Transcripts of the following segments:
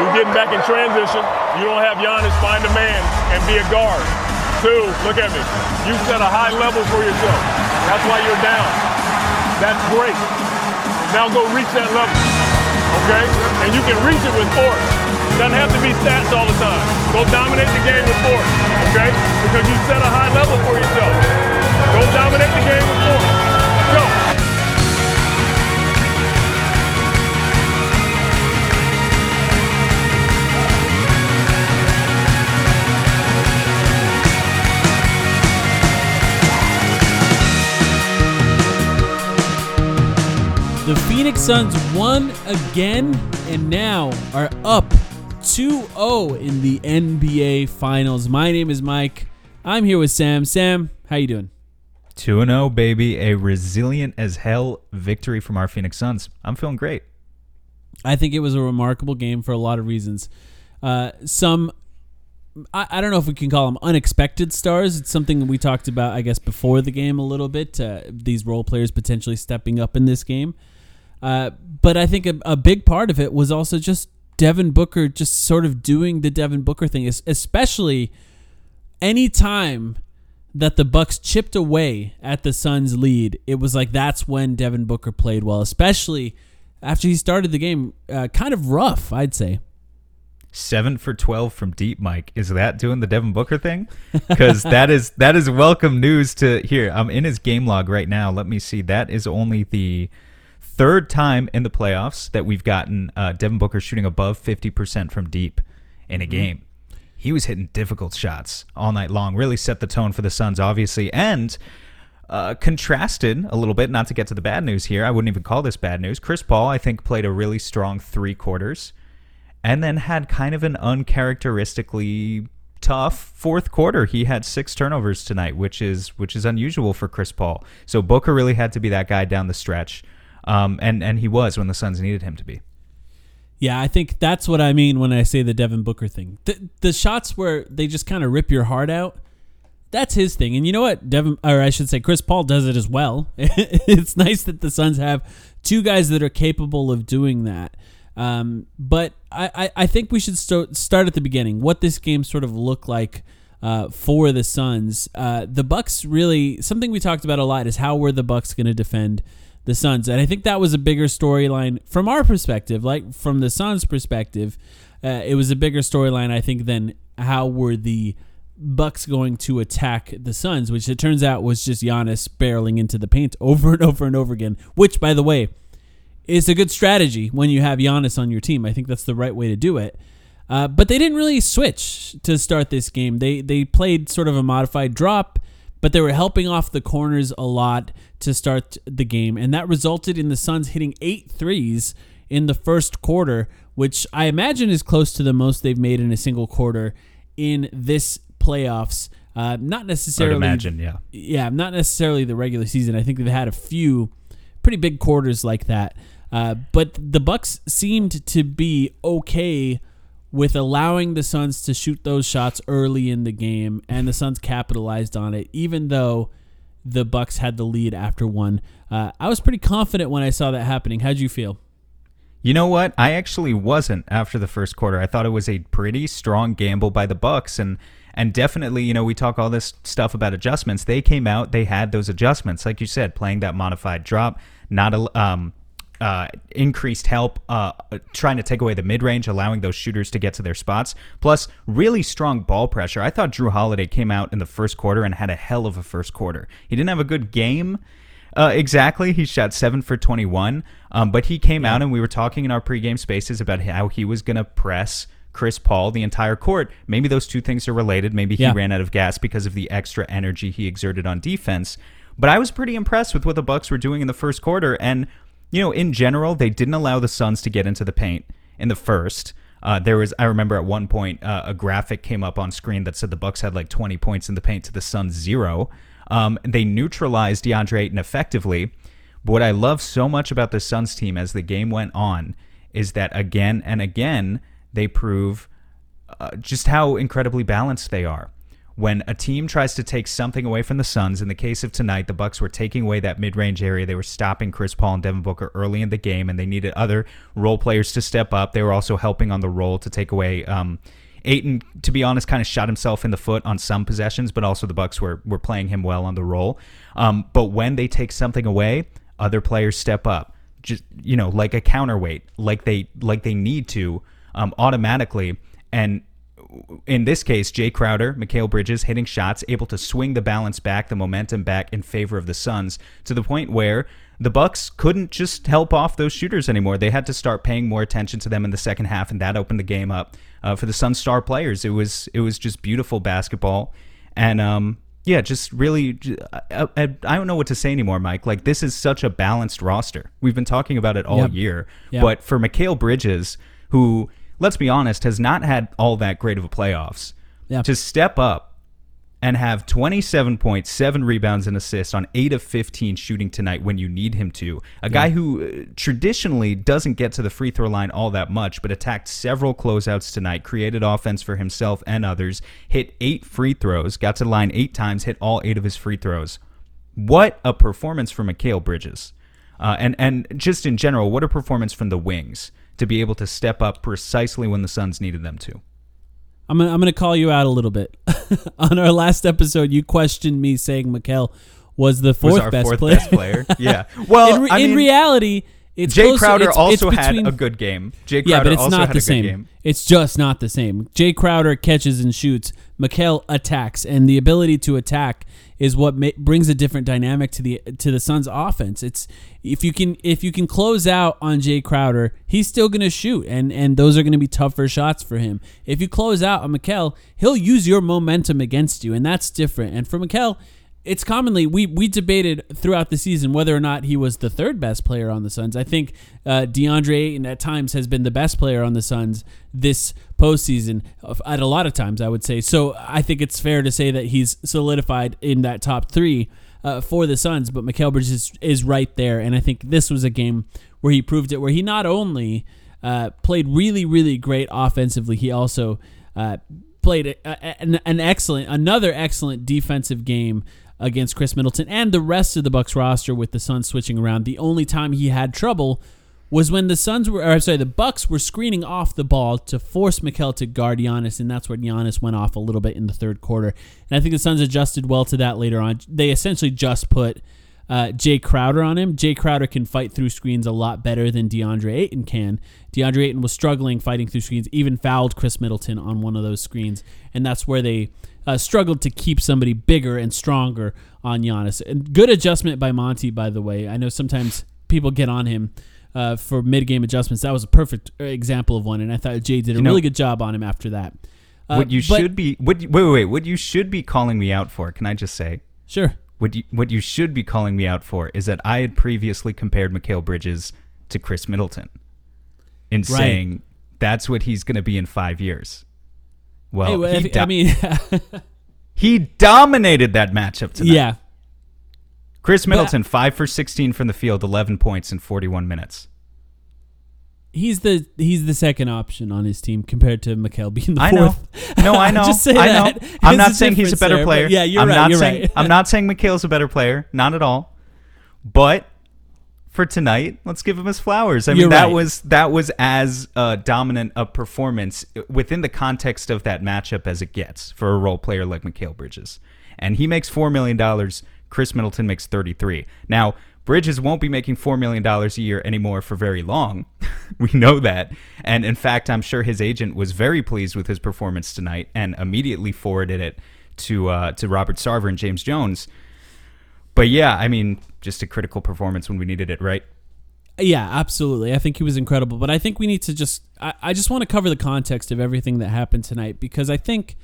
you're getting back in transition. You don't have Giannis find a man and be a guard. Two, look at me. You set a high level for yourself. That's why you're down. That's great. Now go reach that level. Okay? And you can reach it with force. Doesn't have to be stats all the time. Go dominate the game with force. Okay? Because you set a high level for yourself. Go dominate the game with force. The Phoenix Suns won again and now are up 2-0 in the NBA Finals. My name is Mike. I'm here with Sam. Sam, how you doing? 2 0, baby. A resilient as hell victory from our Phoenix Suns. I'm feeling great. I think it was a remarkable game for a lot of reasons. Uh, some, I, I don't know if we can call them unexpected stars. It's something we talked about, I guess, before the game a little bit. Uh, these role players potentially stepping up in this game. Uh, but I think a, a big part of it was also just Devin Booker just sort of doing the Devin Booker thing, es- especially any time that the Bucks chipped away at the Suns' lead. It was like that's when Devin Booker played well, especially after he started the game uh, kind of rough, I'd say. Seven for twelve from deep, Mike. Is that doing the Devin Booker thing? Because that is that is welcome news to here. I'm in his game log right now. Let me see. That is only the third time in the playoffs that we've gotten uh, Devin Booker shooting above fifty percent from deep in a game. He was hitting difficult shots all night long. Really set the tone for the Suns, obviously, and uh, contrasted a little bit. Not to get to the bad news here. I wouldn't even call this bad news. Chris Paul, I think, played a really strong three quarters and then had kind of an uncharacteristically tough fourth quarter. He had six turnovers tonight, which is which is unusual for Chris Paul. So Booker really had to be that guy down the stretch, um, and and he was when the Suns needed him to be. Yeah, I think that's what I mean when I say the Devin Booker thing. The, the shots where they just kind of rip your heart out, that's his thing. And you know what? Devin, or I should say, Chris Paul does it as well. it's nice that the Suns have two guys that are capable of doing that. Um, but I, I, I think we should start at the beginning. What this game sort of looked like uh, for the Suns. Uh, the Bucks really something we talked about a lot is how were the Bucks going to defend the Suns, and I think that was a bigger storyline from our perspective, like from the Suns' perspective. Uh, it was a bigger storyline, I think, than how were the Bucks going to attack the Suns, which it turns out was just Giannis barreling into the paint over and over and over again. Which, by the way, is a good strategy when you have Giannis on your team. I think that's the right way to do it. Uh, but they didn't really switch to start this game. They they played sort of a modified drop, but they were helping off the corners a lot to start the game, and that resulted in the Suns hitting eight threes in the first quarter, which I imagine is close to the most they've made in a single quarter in this playoffs. Uh, not necessarily. imagine, yeah. Yeah, not necessarily the regular season. I think they've had a few pretty big quarters like that. Uh, but the Bucks seemed to be okay with allowing the Suns to shoot those shots early in the game, and the Suns capitalized on it, even though the Bucks had the lead after one. Uh, I was pretty confident when I saw that happening. How'd you feel? You know what? I actually wasn't after the first quarter. I thought it was a pretty strong gamble by the Bucks and and definitely, you know, we talk all this stuff about adjustments. They came out, they had those adjustments, like you said, playing that modified drop, not a um, uh, increased help, uh, trying to take away the mid range, allowing those shooters to get to their spots. Plus, really strong ball pressure. I thought Jrue Holiday came out in the first quarter and had a hell of a first quarter. He didn't have a good game. Uh, exactly. He shot seven for 21. Um, but he came out and we were talking in our pregame spaces about how he was going to press Chris Paul the entire court. Maybe those two things are related. Maybe he Yeah. ran out of gas because of the extra energy he exerted on defense. But I was pretty impressed with what the Bucks were doing in the first quarter. And, you know, in general, they didn't allow the Suns to get into the paint in the first. Uh, there was, I remember at one point, uh, a graphic came up on screen that said the Bucks had like 20 points in the paint to the Suns zero. Um, they neutralized DeAndre Ayton effectively. But what I love so much about the Suns team as the game went on is that again and again they prove uh, just how incredibly balanced they are. When a team tries to take something away from the Suns, in the case of tonight, the Bucks were taking away that mid-range area. They were stopping Chris Paul and Devin Booker early in the game, and they needed other role players to step up. They were also helping on the roll to take away. Um, Ayton, to be honest, kind of shot himself in the foot on some possessions, but also the Bucks were were playing him well on the roll. Um, but when they take something away, other players step up, just you know, like a counterweight, like they like they need to um, automatically. And in this case, Jae Crowder, Mikal Bridges hitting shots, able to swing the balance back, the momentum back in favor of the Suns to the point where the Bucks couldn't just help off those shooters anymore. They had to start paying more attention to them in the second half, and that opened the game up uh, for the Suns star players. It was it was just beautiful basketball, and um, yeah, just really, I, I, I don't know what to say anymore, Mike. Like this is such a balanced roster. We've been talking about it all Yep. year, Yep. but for Mikal Bridges, who let's be honest, has not had all that great of a playoffs, Yeah. to step up and have 27 points, seven rebounds, and assists on eight of 15 shooting tonight when you need him to. A guy who uh, traditionally doesn't get to the free throw line all that much, but attacked several closeouts tonight, created offense for himself and others, hit eight free throws, got to the line eight times, hit all eight of his free throws. What a performance from Mikal Bridges. Uh, and, and just in general, what a performance from the wings to be able to step up precisely when the Suns needed them to. I'm gonna, I'm gonna call you out a little bit. On our last episode, you questioned me saying Mikal was the fourth was best fourth player. best player. Yeah. Well, in, re- I in mean, reality, it's Jae closer- Crowder it's- also it's had a good game. Jae Crowder yeah, but it's not the same. game. It's just not the same. Jae Crowder catches and shoots. Mikal attacks, and the ability to attack is what ma- brings a different dynamic to the to the Suns' offense. It's if you can if you can close out on Jae Crowder, he's still going to shoot, and and those are going to be tougher shots for him. If you close out on Mikal, he'll use your momentum against you, and that's different. And for Mikal, it's commonly we we debated throughout the season whether or not he was the third best player on the Suns. I think uh, DeAndre Ayton at times has been the best player on the Suns this postseason. At a lot of times, I would say. So I think it's fair to say that he's solidified in that top three uh, for the Suns. But Mikal Bridges is, is right there, and I think this was a game where he proved it. Where he not only uh, played really really great offensively, he also uh, played a, a- an, an excellent, another excellent defensive game against Khris Middleton and the rest of the Bucks roster with the Suns switching around. The only time he had trouble was when the Suns were, or sorry, the Bucks were screening off the ball to force Mikal to guard Giannis, and that's where Giannis went off a little bit in the third quarter. And I think the Suns adjusted well to that later on. They essentially just put uh, Jae Crowder on him. Jae Crowder can fight through screens a lot better than DeAndre Ayton can. DeAndre Ayton was struggling fighting through screens, even fouled Khris Middleton on one of those screens, and that's where they uh, struggled to keep somebody bigger and stronger on Giannis. And good adjustment by Monty, by the way. I know sometimes people get on him. Uh, for mid-game adjustments, that was a perfect example of one, and I thought Jae did a know- really good job on him after that. Uh, what you but- should be what wait, wait wait what you should be calling me out for can i just say? Sure, what you what you should be calling me out for is that i had previously compared Mikal bridges to khris middleton in saying that's what he's going to be in five years. Well Hey, well, do- I mean, he dominated that matchup tonight. Yeah, khris middleton 5 for 16 from the field 11 points in 41 minutes he's the he's the second option on his team compared to Mikal being the I know. fourth. No, I know. Just say I know. that. I'm There's not saying he's a better there, player. Yeah, you're I'm right. Not you're saying, right. I'm not saying Mikal's a better player. Not at all. But for tonight, let's give him his flowers. I mean, You're that right. was that was as uh, dominant a performance within the context of that matchup as it gets for a role player like Mikal Bridges. And he makes four million dollars. Khris Middleton makes thirty-three. Now. Bridges won't be making $4 million a year anymore for very long. we know that. And in fact, I'm sure his agent was very pleased with his performance tonight and immediately forwarded it to uh, to Robert Sarver and James Jones. But yeah, I mean, just a critical performance when we needed it, right? Yeah, absolutely. I think he was incredible. But I think we need to just, I, I just want to cover the context of everything that happened tonight because I think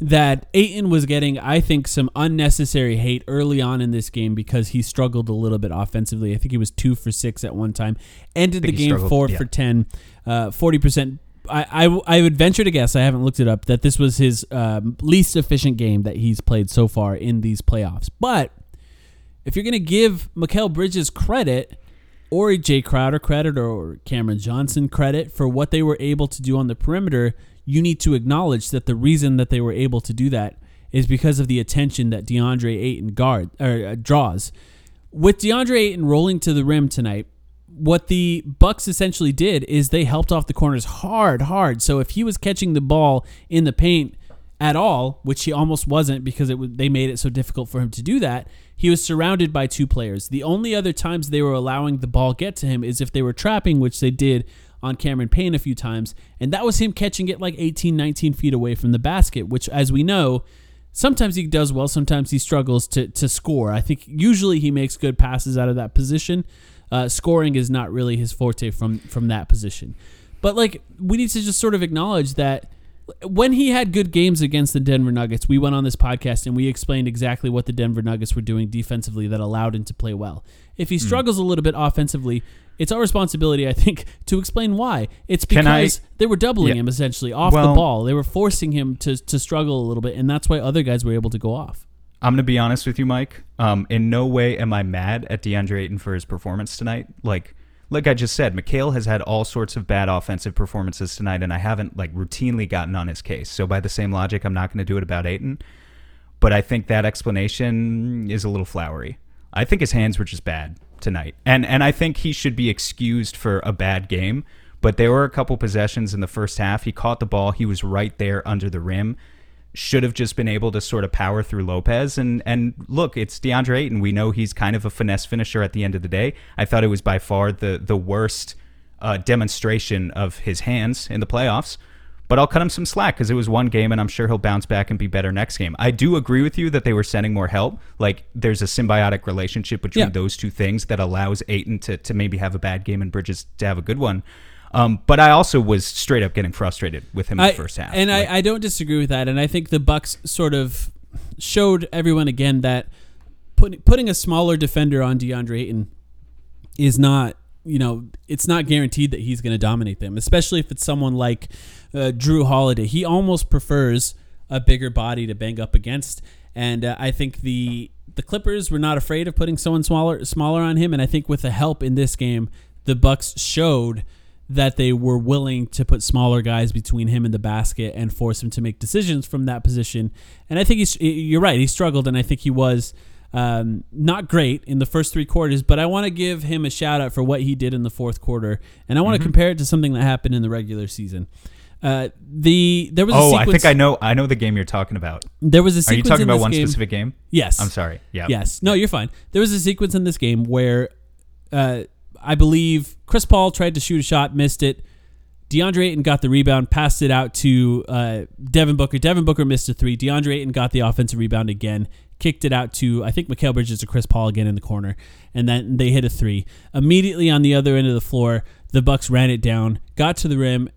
that Ayton was getting, I think, some unnecessary hate early on in this game because he struggled a little bit offensively. I think he was two for six at one time, ended the game four yeah. for 10, uh, 40%. I, I, I would venture to guess, I haven't looked it up, that this was his um, least efficient game that he's played so far in these playoffs. But if you're going to give Mikal Bridges credit, or Jae Crowder credit, or Cameron Johnson credit for what they were able to do on the perimeter, you need to acknowledge that the reason that they were able to do that is because of the attention that DeAndre Ayton guard or uh, draws. With DeAndre Ayton rolling to the rim tonight, what the Bucks essentially did is they helped off the corners hard, hard. So if he was catching the ball in the paint at all, which he almost wasn't because it they made it so difficult for him to do that, he was surrounded by two players. The only other times they were allowing the ball get to him is if they were trapping, which they did on Cameron Payne a few times, and that was him catching it like 18, 19 feet away from the basket, which, as we know, sometimes he does well, sometimes he struggles to, to score. I think usually he makes good passes out of that position. Uh, scoring is not really his forte from from that position. But like we need to just sort of acknowledge that when he had good games against the Denver Nuggets, we went on this podcast and we explained exactly what the Denver Nuggets were doing defensively that allowed him to play well. If he struggles a little bit offensively, it's our responsibility, I think, to explain why. It's because they were doubling Yeah. him essentially off the ball. They were forcing him to to struggle a little bit, and that's why other guys were able to go off. I'm gonna be honest with you, Mike. Um, in no way am I mad at DeAndre Ayton for his performance tonight. Like, like I just said, Mikhail has had all sorts of bad offensive performances tonight, and I haven't like routinely gotten on his case. So by the same logic, I'm not gonna do it about Ayton. But I think that explanation is a little flowery. I think his hands were just bad tonight, and and I think he should be excused for a bad game. But there were a couple possessions in the first half. He caught the ball. He was right there under the rim should have just been able to sort of power through Lopez. And and look, it's DeAndre Ayton. We know he's kind of a finesse finisher at the end of the day. I thought it was by far the the worst uh, demonstration of his hands in the playoffs. But I'll cut him some slack because it was one game, and I'm sure he'll bounce back and be better next game. I do agree with you that they were sending more help. Like there's a symbiotic relationship between Yeah. those two things that allows Ayton to to maybe have a bad game and Bridges to have a good one. Um, but I also was straight up getting frustrated with him in I, the first half. And Like- I, I don't disagree with that. And I think the Bucks sort of showed everyone again that put, putting a smaller defender on DeAndre Ayton is not, you know, it's not guaranteed that he's going to dominate them, especially if it's someone like uh, Jrue Holiday. He almost prefers a bigger body to bang up against. And uh, I think the the Clippers were not afraid of putting someone smaller smaller on him. And I think with the help in this game, the Bucks showed that they were willing to put smaller guys between him and the basket and force him to make decisions from that position. And I think he's you're right. He struggled, and I think he was um, not great in the first three quarters. But I want to give him a shout out for what he did in the fourth quarter, and I want to compare it to something that happened in the regular season. Uh, the there was a oh, I think I know. I know the game you're talking about. there was a Are sequence you talking in about one game- specific game? Yes. I'm sorry. Yeah. Yes. No, you're fine. There was a sequence in this game where uh, I believe Chris Paul tried to shoot a shot, missed it. DeAndre Ayton got the rebound, passed it out to uh, Devin Booker. Devin Booker missed a three. DeAndre Ayton got the offensive rebound again, kicked it out to I think Mikal Bridges or Chris Paul again in the corner, and then they hit a three. Immediately on the other end of the floor, the Bucks ran it down, got to the rim,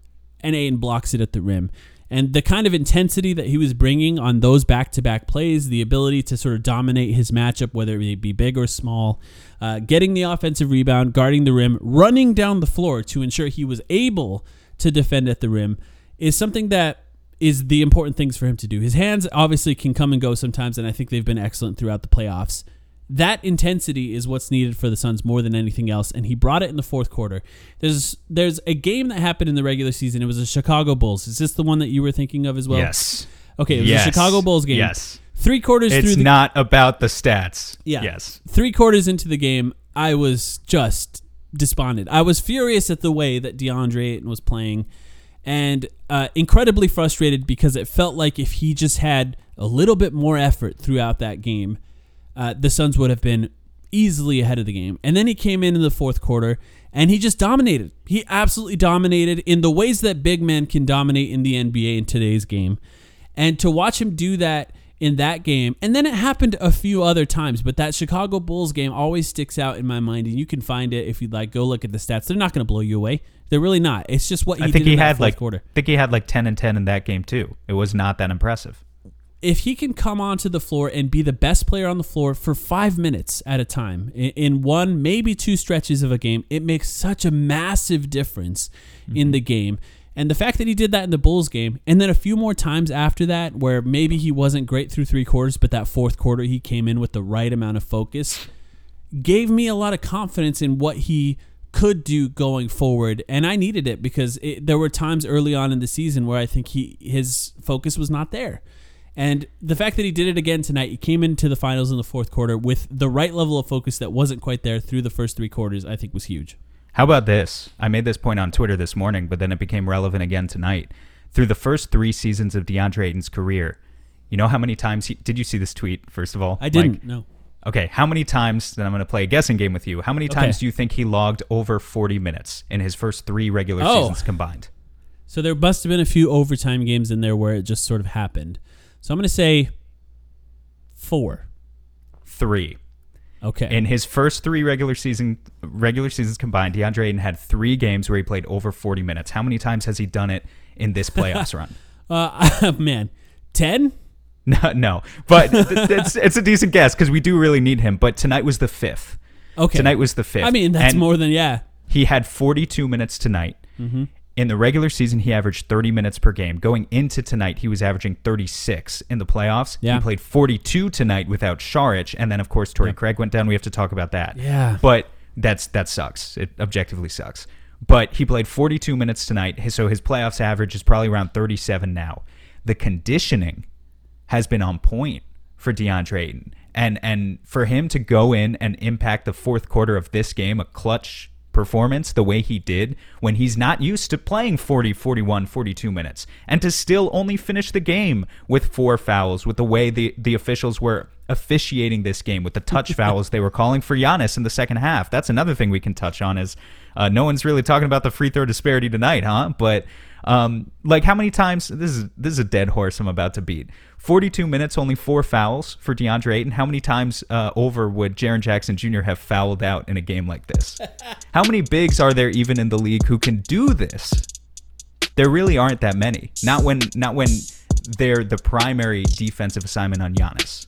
and Ayton blocks it at the rim. And the kind of intensity that he was bringing on those back-to-back plays, the ability to sort of dominate his matchup, whether it be big or small, uh, getting the offensive rebound, guarding the rim, running down the floor to ensure he was able to defend at the rim, is something that is the important things for him to do. His hands obviously can come and go sometimes, and I think they've been excellent throughout the playoffs. that intensity is what's needed for the Suns more than anything else, and he brought it in the fourth quarter. There's there's a game that happened in the regular season. It was the Chicago Bulls. Is this the one that you were thinking of as well? yes. Okay, it was Yes. the Chicago Bulls game. Yes. Three quarters through It's not about the stats. yeah. Yes. Three quarters into the game, I was just despondent. I was furious at the way that DeAndre Ayton was playing and uh, incredibly frustrated because it felt like if he just had a little bit more effort throughout that game, uh, the Suns would have been easily ahead of the game. And then he came in in the fourth quarter and he just dominated. He absolutely dominated in the ways that big men can dominate in the NBA in today's game. And to watch him do that in that game, and then it happened a few other times, but that Chicago Bulls game always sticks out in my mind, and you can find it if you'd like. Go look at the stats; they're not going to blow you away. They're really not. It's just what he I think did he in had like quarter. I think he had like 10 and 10 in that game too. It was not that impressive. if he can come onto the floor and be the best player on the floor for five minutes at a time in, in one, maybe two stretches of a game, it makes such a massive difference in mm-hmm. the game. And the fact that he did that in the Bulls game, and then a few more times after that, where maybe he wasn't great through three quarters, but that fourth quarter he came in with the right amount of focus, gave me a lot of confidence in what he could do going forward and I needed it because it, there were times early on in the season where I think he his focus was not there. And the fact that he did it again tonight, he came into the finals in the fourth quarter with the right level of focus that wasn't quite there through the first three quarters, I think was huge. How about this? I made this point on Twitter this morning, but then it became relevant again tonight. Through the first three seasons of DeAndre Ayton's career, you know how many times he did you see this tweet, first of all? I didn't Mike? know. Okay, how many times, then I'm going to play a guessing game with you. How many times Okay. do you think he logged over 40 minutes in his first three regular Oh. seasons combined? So there must have been a few overtime games in there where it just sort of happened. So I'm going to say four. Three. Okay. In his first three regular season regular seasons combined, DeAndre Ayton had three games where he played over 40 minutes. How many times has he done it in this playoffs run? uh, man, 10? No, no, but it's it's a decent guess because we do really need him. But tonight was the fifth. Okay. Tonight was the fifth. I mean, that's And more than, yeah. He had 42 minutes tonight. Mm-hmm. In the regular season, he averaged 30 minutes per game. Going into tonight, he was averaging 36. In the playoffs, Yeah. he played 42 tonight without Saric, and then of course Torrey Yeah. Craig went down. We have to talk about that. Yeah. but that's that sucks. It objectively sucks. But he played 42 minutes tonight, so his playoffs average is probably around 37 now. The conditioning has been on point for DeAndre Ayton. And and for him to go in and impact the fourth quarter of this game, a clutch performance the way he did when he's not used to playing 40, 41, 42 minutes and to still only finish the game with four fouls with the way the, the officials were officiating this game with the touch fouls they were calling for Giannis in the second half. That's another thing we can touch on is uh, no one's really talking about the free throw disparity tonight, huh? But um, like how many times this is this is a dead horse I'm about to beat. 42 minutes, only four fouls for DeAndre Ayton. How many times uh, over would Jaren Jackson Jr. have fouled out in a game like this? how many bigs are there even in the league who can do this? There really aren't that many. Not when not when they're the primary defensive assignment on Giannis.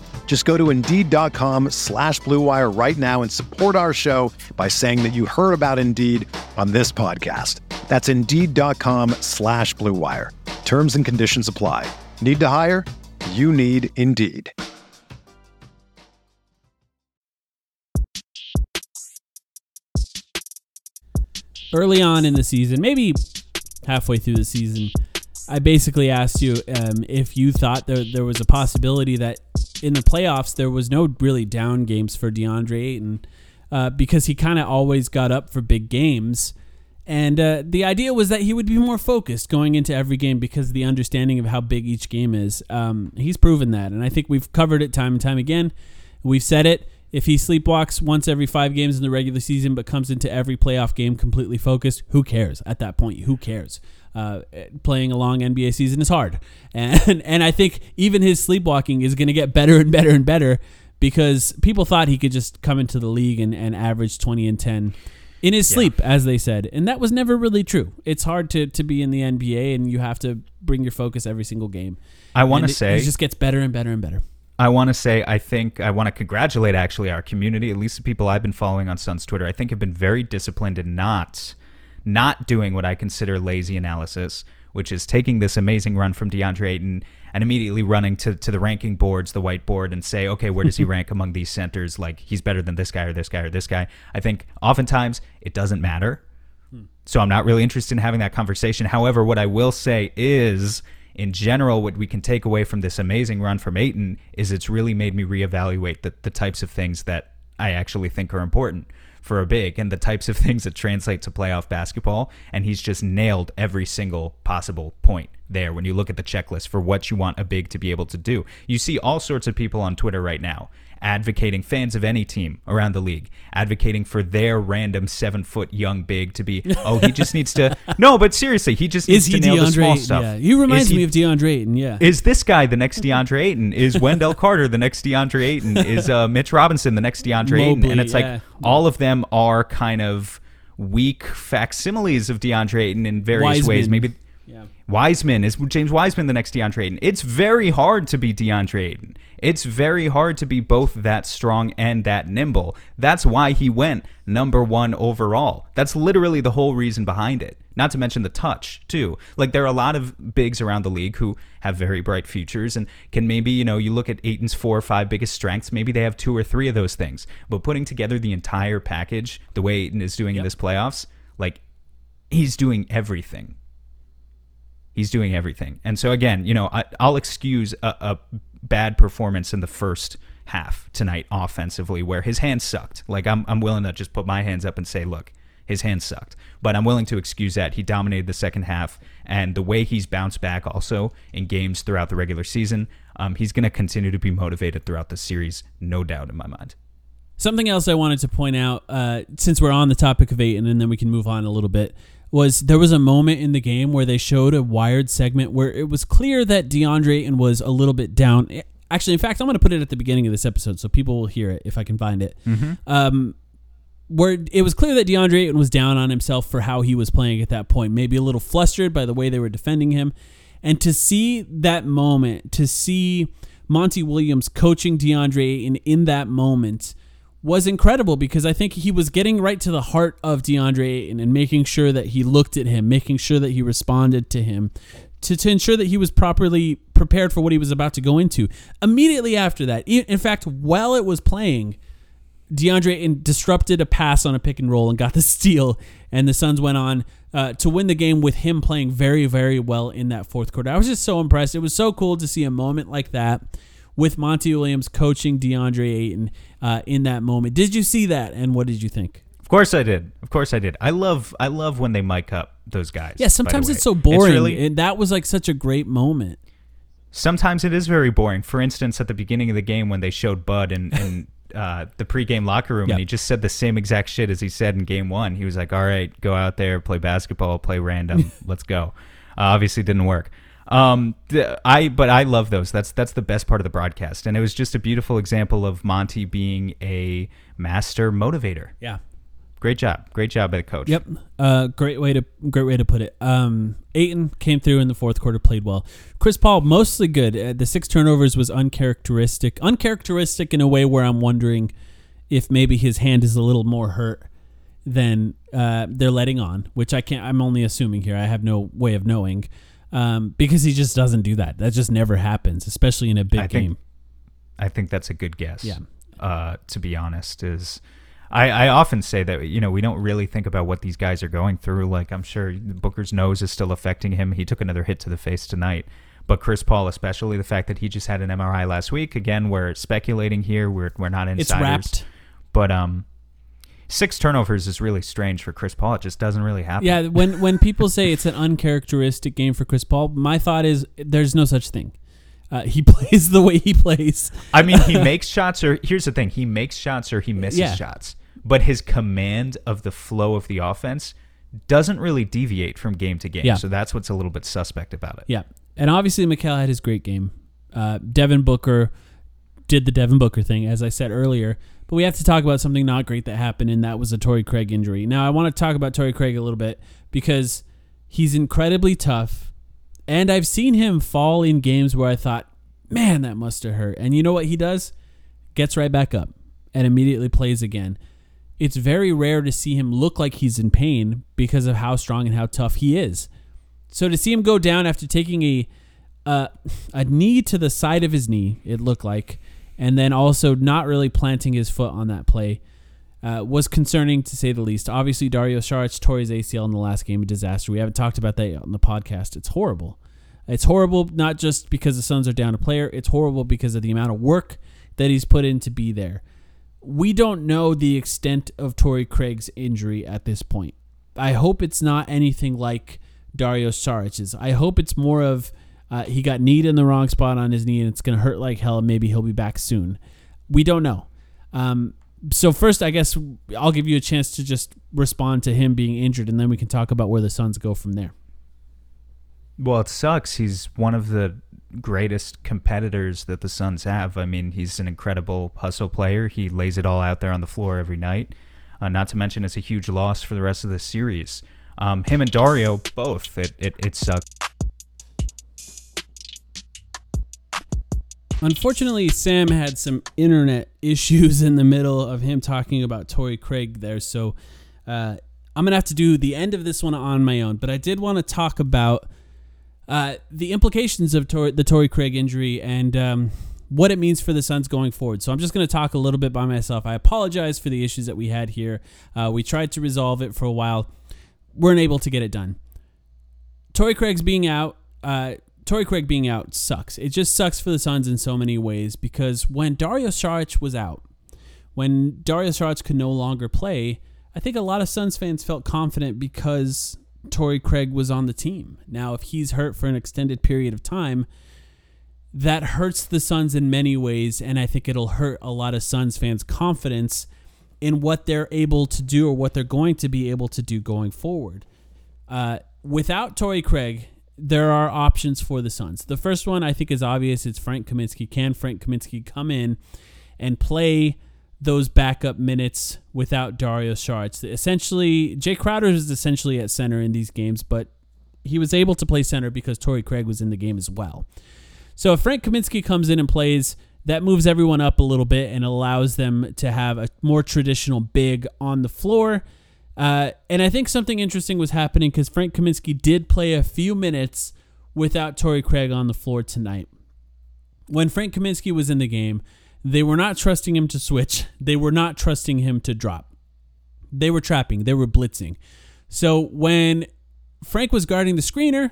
Just go to Indeed.com slash Blue Wire right now and support our show by saying that you heard about Indeed on this podcast. That's Indeed.com slash Blue Wire. Terms and conditions apply. Need to hire? You need Indeed. early on in the season, maybe halfway through the season, I basically asked you um, if you thought there there was a possibility that in the playoffs there was no really down games for DeAndre Ayton. uh, because he kind of always got up for big games. And uh, the idea was that he would be more focused going into every game because of the understanding of how big each game is. Um, he's proven that. And I think we've covered it time and time again. We've said it. If he sleepwalks once every five games in the regular season but comes into every playoff game completely focused, who cares at that point? Who cares? Uh, playing a long NBA season is hard. And, and I think even his sleepwalking is going to get better and better and better because people thought he could just come into the league and, and average 20 and 10 in his sleep, as they said. And that was never really true. It's hard to, to be in the NBA and you have to bring your focus every single game. I want to say It just gets better and better and better. I want to say I think I want to congratulate actually our community, at least the people I've been following on Suns Twitter. I think have been very disciplined in not not doing what I consider lazy analysis, which is taking this amazing run from DeAndre Ayton and immediately running to, to the ranking boards, the whiteboard, and say, okay, where does he rank among these centers? Like he's better than this guy or this guy or this guy. I think oftentimes it doesn't matter. Hmm. So I'm not really interested in having that conversation. However, what I will say is, in general, what we can take away from this amazing run from Ayton is it's really made me reevaluate the, the types of things that I actually think are important for a big and the types of things that translate to playoff basketball. And he's just nailed every single possible point there when you look at the checklist for what you want a big to be able to do. You see all sorts of people on Twitter right now advocating fans of any team around the league advocating for their random seven foot young big to be oh he just needs to no but seriously he just needs Is he to nail the DeAndre small Ayton? stuff Yeah. He reminds he- me of DeAndre Ayton, yeah. is this guy the next DeAndre Ayton? Is Wendell Carter the next DeAndre Ayton? Is uh, Mitch Robinson the next DeAndre Ayton? And it's yeah. like all of them are kind of weak facsimiles of DeAndre Ayton in various ways. Maybe Yeah. Wiseman is James Wiseman the next DeAndre Ayton. It's very hard to be DeAndre Ayton. It's very hard to be both that strong and that nimble. That's why he went number one overall. That's literally the whole reason behind it. Not to mention the touch too. Like there are a lot of bigs around the league who have very bright futures and can maybe you know you look at Ayton's four or five biggest strengths. Maybe they have two or three of those things. But putting together the entire package, the way Ayton is doing in this playoffs, like he's doing everything. He's doing everything. And so again, you know, I, I'll excuse a, a bad performance in the first half tonight offensively where his hands sucked. Like I'm I'm willing to just put my hands up and say, look, his hands sucked. But I'm willing to excuse that. He dominated the second half and the way he's bounced back also in games throughout the regular season, um, he's going to continue to be motivated throughout the series, no doubt in my mind. Something else I wanted to point out, uh, since we're on the topic of Ayton, and then we can move on a little bit, was there was a moment in the game where they showed a wired segment where it was clear that DeAndre Ayton was a little bit down. Actually, in fact, I'm going to put it at the beginning of this episode so people will hear it if I can find it. Um, where it was clear that DeAndre Ayton was down on himself for how he was playing at that point, maybe a little flustered by the way they were defending him. And to see that moment, to see Monty Williams coaching DeAndre Ayton in that moment was incredible because I think he was getting right to the heart of DeAndre Ayton and making sure that he looked at him, making sure that he responded to him, to, to ensure that he was properly prepared for what he was about to go into. Immediately after that, in fact, while it was playing, DeAndre Ayton disrupted a pass on a pick and roll and got the steal, and the Suns went on uh, to win the game with him playing very, very well in that fourth quarter. I was just so impressed. It was so cool to see a moment like that with Monty Williams coaching DeAndre Ayton uh, in that moment. Did you see that, and what did you think? Of course I did. Of course I did. I love I love when they mic up those guys. Yeah, sometimes it's so boring, it's really- and that was like such a great moment. Sometimes it is very boring. For instance, at the beginning of the game when they showed Bud in, in uh, the pregame locker room Yep. and he just said the same exact shit as he said in game one. He was like, all right, go out there, play basketball, play random. Let's go. Uh, obviously didn't work. Um, I but I love those. That's that's the best part of the broadcast, and it was just a beautiful example of Monty being a master motivator. Yeah. Great job, great job by the coach. Yep. Uh, great way to great way to put it. Um, Ayton came through in the fourth quarter, played well. Chris Paul mostly good. Uh, the six turnovers was uncharacteristic, uncharacteristic in a way where I'm wondering if maybe his hand is a little more hurt than uh, they're letting on, which I can't. I'm only assuming here. I have no way of knowing um, because he just doesn't do that. That just never happens, especially in a big I game. I think that's a good guess. Yeah. Uh, to be honest, is I, I often say that you know we don't really think about what these guys are going through. Like I'm sure Booker's nose is still affecting him. He took another hit to the face tonight. But Chris Paul, especially the fact that he just had an MRI last week. Again, we're speculating here. We're we're not insiders. It's wrapped. But um, six turnovers is really strange for Chris Paul. It just doesn't really happen. Yeah, when when people say it's an uncharacteristic game for Chris Paul, my thought is there's no such thing. Uh, he plays the way he plays. I mean, he makes shots, or here's the thing: he makes shots or he misses Yeah. shots. But his command of the flow of the offense doesn't really deviate from game to game. Yeah. So that's what's a little bit suspect about it. Yeah, and obviously Mikal had his great game. Uh, Devin Booker did the Devin Booker thing, as I said earlier. But we have to talk about something not great that happened, and that was a Torrey Craig injury. Now I want to talk about Torrey Craig a little bit because he's incredibly tough, and I've seen him fall in games where I thought, man, that must have hurt. And you know what he does? Gets right back up and immediately plays again. It's very rare to see him look like he's in pain because of how strong and how tough he is. So to see him go down after taking a uh, a knee to the side of his knee, it looked like, and then also not really planting his foot on that play, uh, was concerning to say the least. Obviously, Dario Saric tore his ACL in the last game, a disaster. We haven't talked about that on the podcast. It's horrible. It's horrible not just because the Suns are down a player. It's horrible because of the amount of work that he's put in to be there. We don't know the extent of Torrey Craig's injury at this point. I hope it's not anything like Dario Saric's. I hope it's more of uh, he got kneed in the wrong spot on his knee and it's going to hurt like hell maybe he'll be back soon. We don't know. Um, so first, I guess I'll give you a chance to just respond to him being injured and then we can talk about where the Suns go from there. Well, it sucks. He's one of the greatest competitors that the Suns have. I mean, he's an incredible hustle player. He lays it all out there on the floor every night. Uh, not to mention, it's a huge loss for the rest of the series. Um, him and Dario both. It it, it sucks. Unfortunately, Sam had some internet issues in the middle of him talking about Torrey Craig there, so uh, I'm gonna have to do the end of this one on my own. But I did want to talk about uh, the implications of Tor- the Torrey Craig injury and um, what it means for the Suns going forward. So I'm just gonna talk a little bit by myself. I apologize for the issues that we had here. Uh, we tried to resolve it for a while, weren't able to get it done. Torrey Craig's being out. Uh, Torrey Craig being out sucks. It just sucks for the Suns in so many ways because when Dario Saric was out, when Dario Saric could no longer play, I think a lot of Suns fans felt confident because Torrey Craig was on the team. Now, if he's hurt for an extended period of time, that hurts the Suns in many ways, and I think it'll hurt a lot of Suns fans' confidence in what they're able to do or what they're going to be able to do going forward. Uh, without Torrey Craig, there are options for the Suns. The first one I think is obvious. It's Frank Kaminsky. Can Frank Kaminsky come in and play those backup minutes without Dario Saric? Essentially, Jae Crowder is essentially at center in these games, but he was able to play center because Torrey Craig was in the game as well. So if Frank Kaminsky comes in and plays, that moves everyone up a little bit and allows them to have a more traditional big on the floor. Uh, and I think something interesting was happening because Frank Kaminsky did play a few minutes without Torrey Craig on the floor tonight. When Frank Kaminsky was in the game, they were not trusting him to switch. They were not trusting him to drop. They were trapping. They were blitzing. So when Frank was guarding the screener,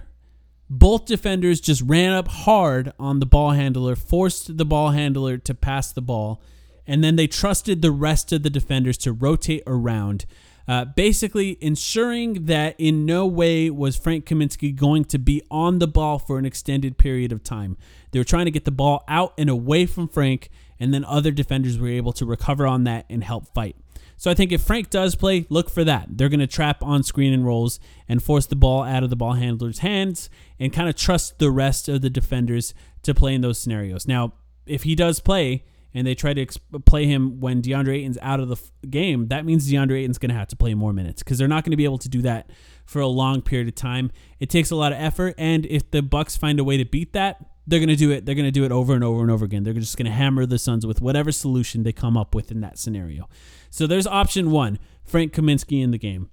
both defenders just ran up hard on the ball handler, forced the ball handler to pass the ball, and then they trusted the rest of the defenders to rotate around. Uh, basically, ensuring that in no way was Frank Kaminsky going to be on the ball for an extended period of time. They were trying to get the ball out and away from Frank, and then other defenders were able to recover on that and help fight. So I think if Frank does play, look for that. They're going to trap on screen and rolls and force the ball out of the ball handler's hands and kind of trust the rest of the defenders to play in those scenarios. Now, if he does play and they try to ex- play him when DeAndre Ayton's out of the f- game, that means DeAndre Ayton's going to have to play more minutes because they're not going to be able to do that for a long period of time. It takes a lot of effort, and if the Bucks find a way to beat that, they're going to do it. They're going to do it over and over and over again. They're just going to hammer the Suns with whatever solution they come up with in that scenario. So there's option one, Frank Kaminsky in the game.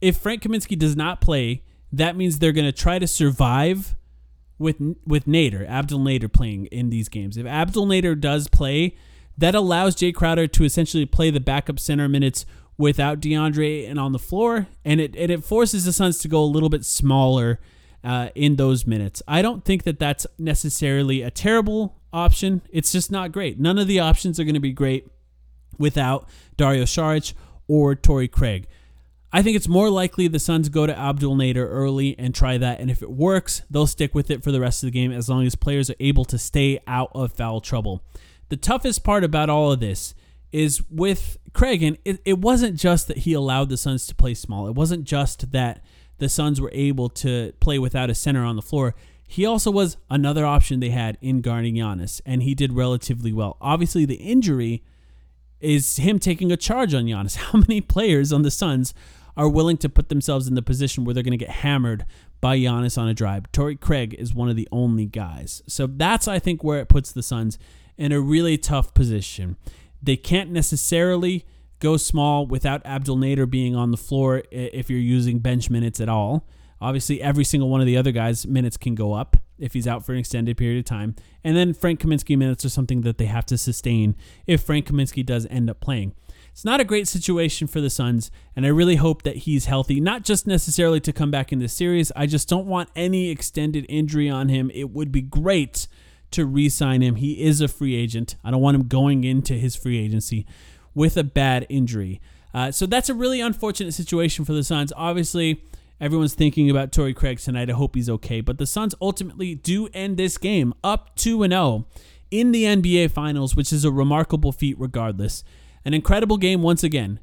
If Frank Kaminsky does not play, that means they're going to try to survive with with Nader, Abdul Nader playing in these games. If Abdul Nader does play, that allows Jae Crowder to essentially play the backup center minutes without DeAndre and on the floor, and it and it forces the Suns to go a little bit smaller uh, in those minutes. I don't think that that's necessarily a terrible option. It's just not great. None of the options are going to be great without Dario Saric or Torrey Craig. I think it's more likely the Suns go to Abdul Nader early and try that, and if it works, they'll stick with it for the rest of the game as long as players are able to stay out of foul trouble. The toughest part about all of this is with Craig, and it, it wasn't just that he allowed the Suns to play small. It wasn't just that the Suns were able to play without a center on the floor. He also was another option they had in guarding Giannis, and he did relatively well. Obviously, the injury is him taking a charge on Giannis. How many players on the Suns are willing to put themselves in the position where they're going to get hammered by Giannis on a drive? Torrey Craig is one of the only guys. So that's, I think, where it puts the Suns in a really tough position. They can't necessarily go small without Abdel Nader being on the floor if you're using bench minutes at all. Obviously, every single one of the other guys' minutes can go up if he's out for an extended period of time. And then Frank Kaminsky minutes are something that they have to sustain if Frank Kaminsky does end up playing. It's not a great situation for the Suns, and I really hope that he's healthy, not just necessarily to come back in this series. I just don't want any extended injury on him. It would be great to re sign him. He is a free agent. I don't want him going into his free agency with a bad injury. Uh, so that's a really unfortunate situation for the Suns. Obviously, everyone's thinking about Torrey Craig tonight. I hope he's okay. But the Suns ultimately do end this game up 2 0 in the NBA Finals, which is a remarkable feat regardless. An incredible game once again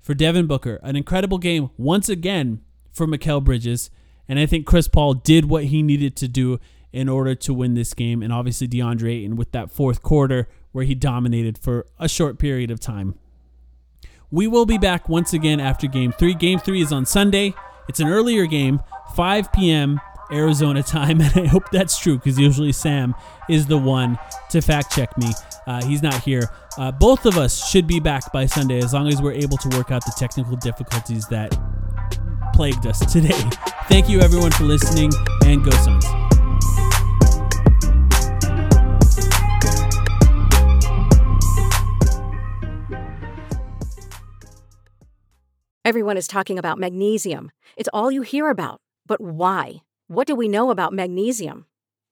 for Devin Booker. An incredible game once again for Mikal Bridges. And I think Chris Paul did what he needed to do in order to win this game. And obviously, DeAndre Ayton with that fourth quarter where he dominated for a short period of time. We will be back once again after game three. Game three is on Sunday. It's an earlier game, 5 p.m. Arizona time, and I hope that's true because usually Sam is the one to fact check me. Uh, he's not here. Uh, both of us should be back by Sunday as long as we're able to work out the technical difficulties that plagued us today. Thank you, everyone, for listening, and go Suns. Everyone is talking about magnesium. It's all you hear about. But why? What do we know about magnesium?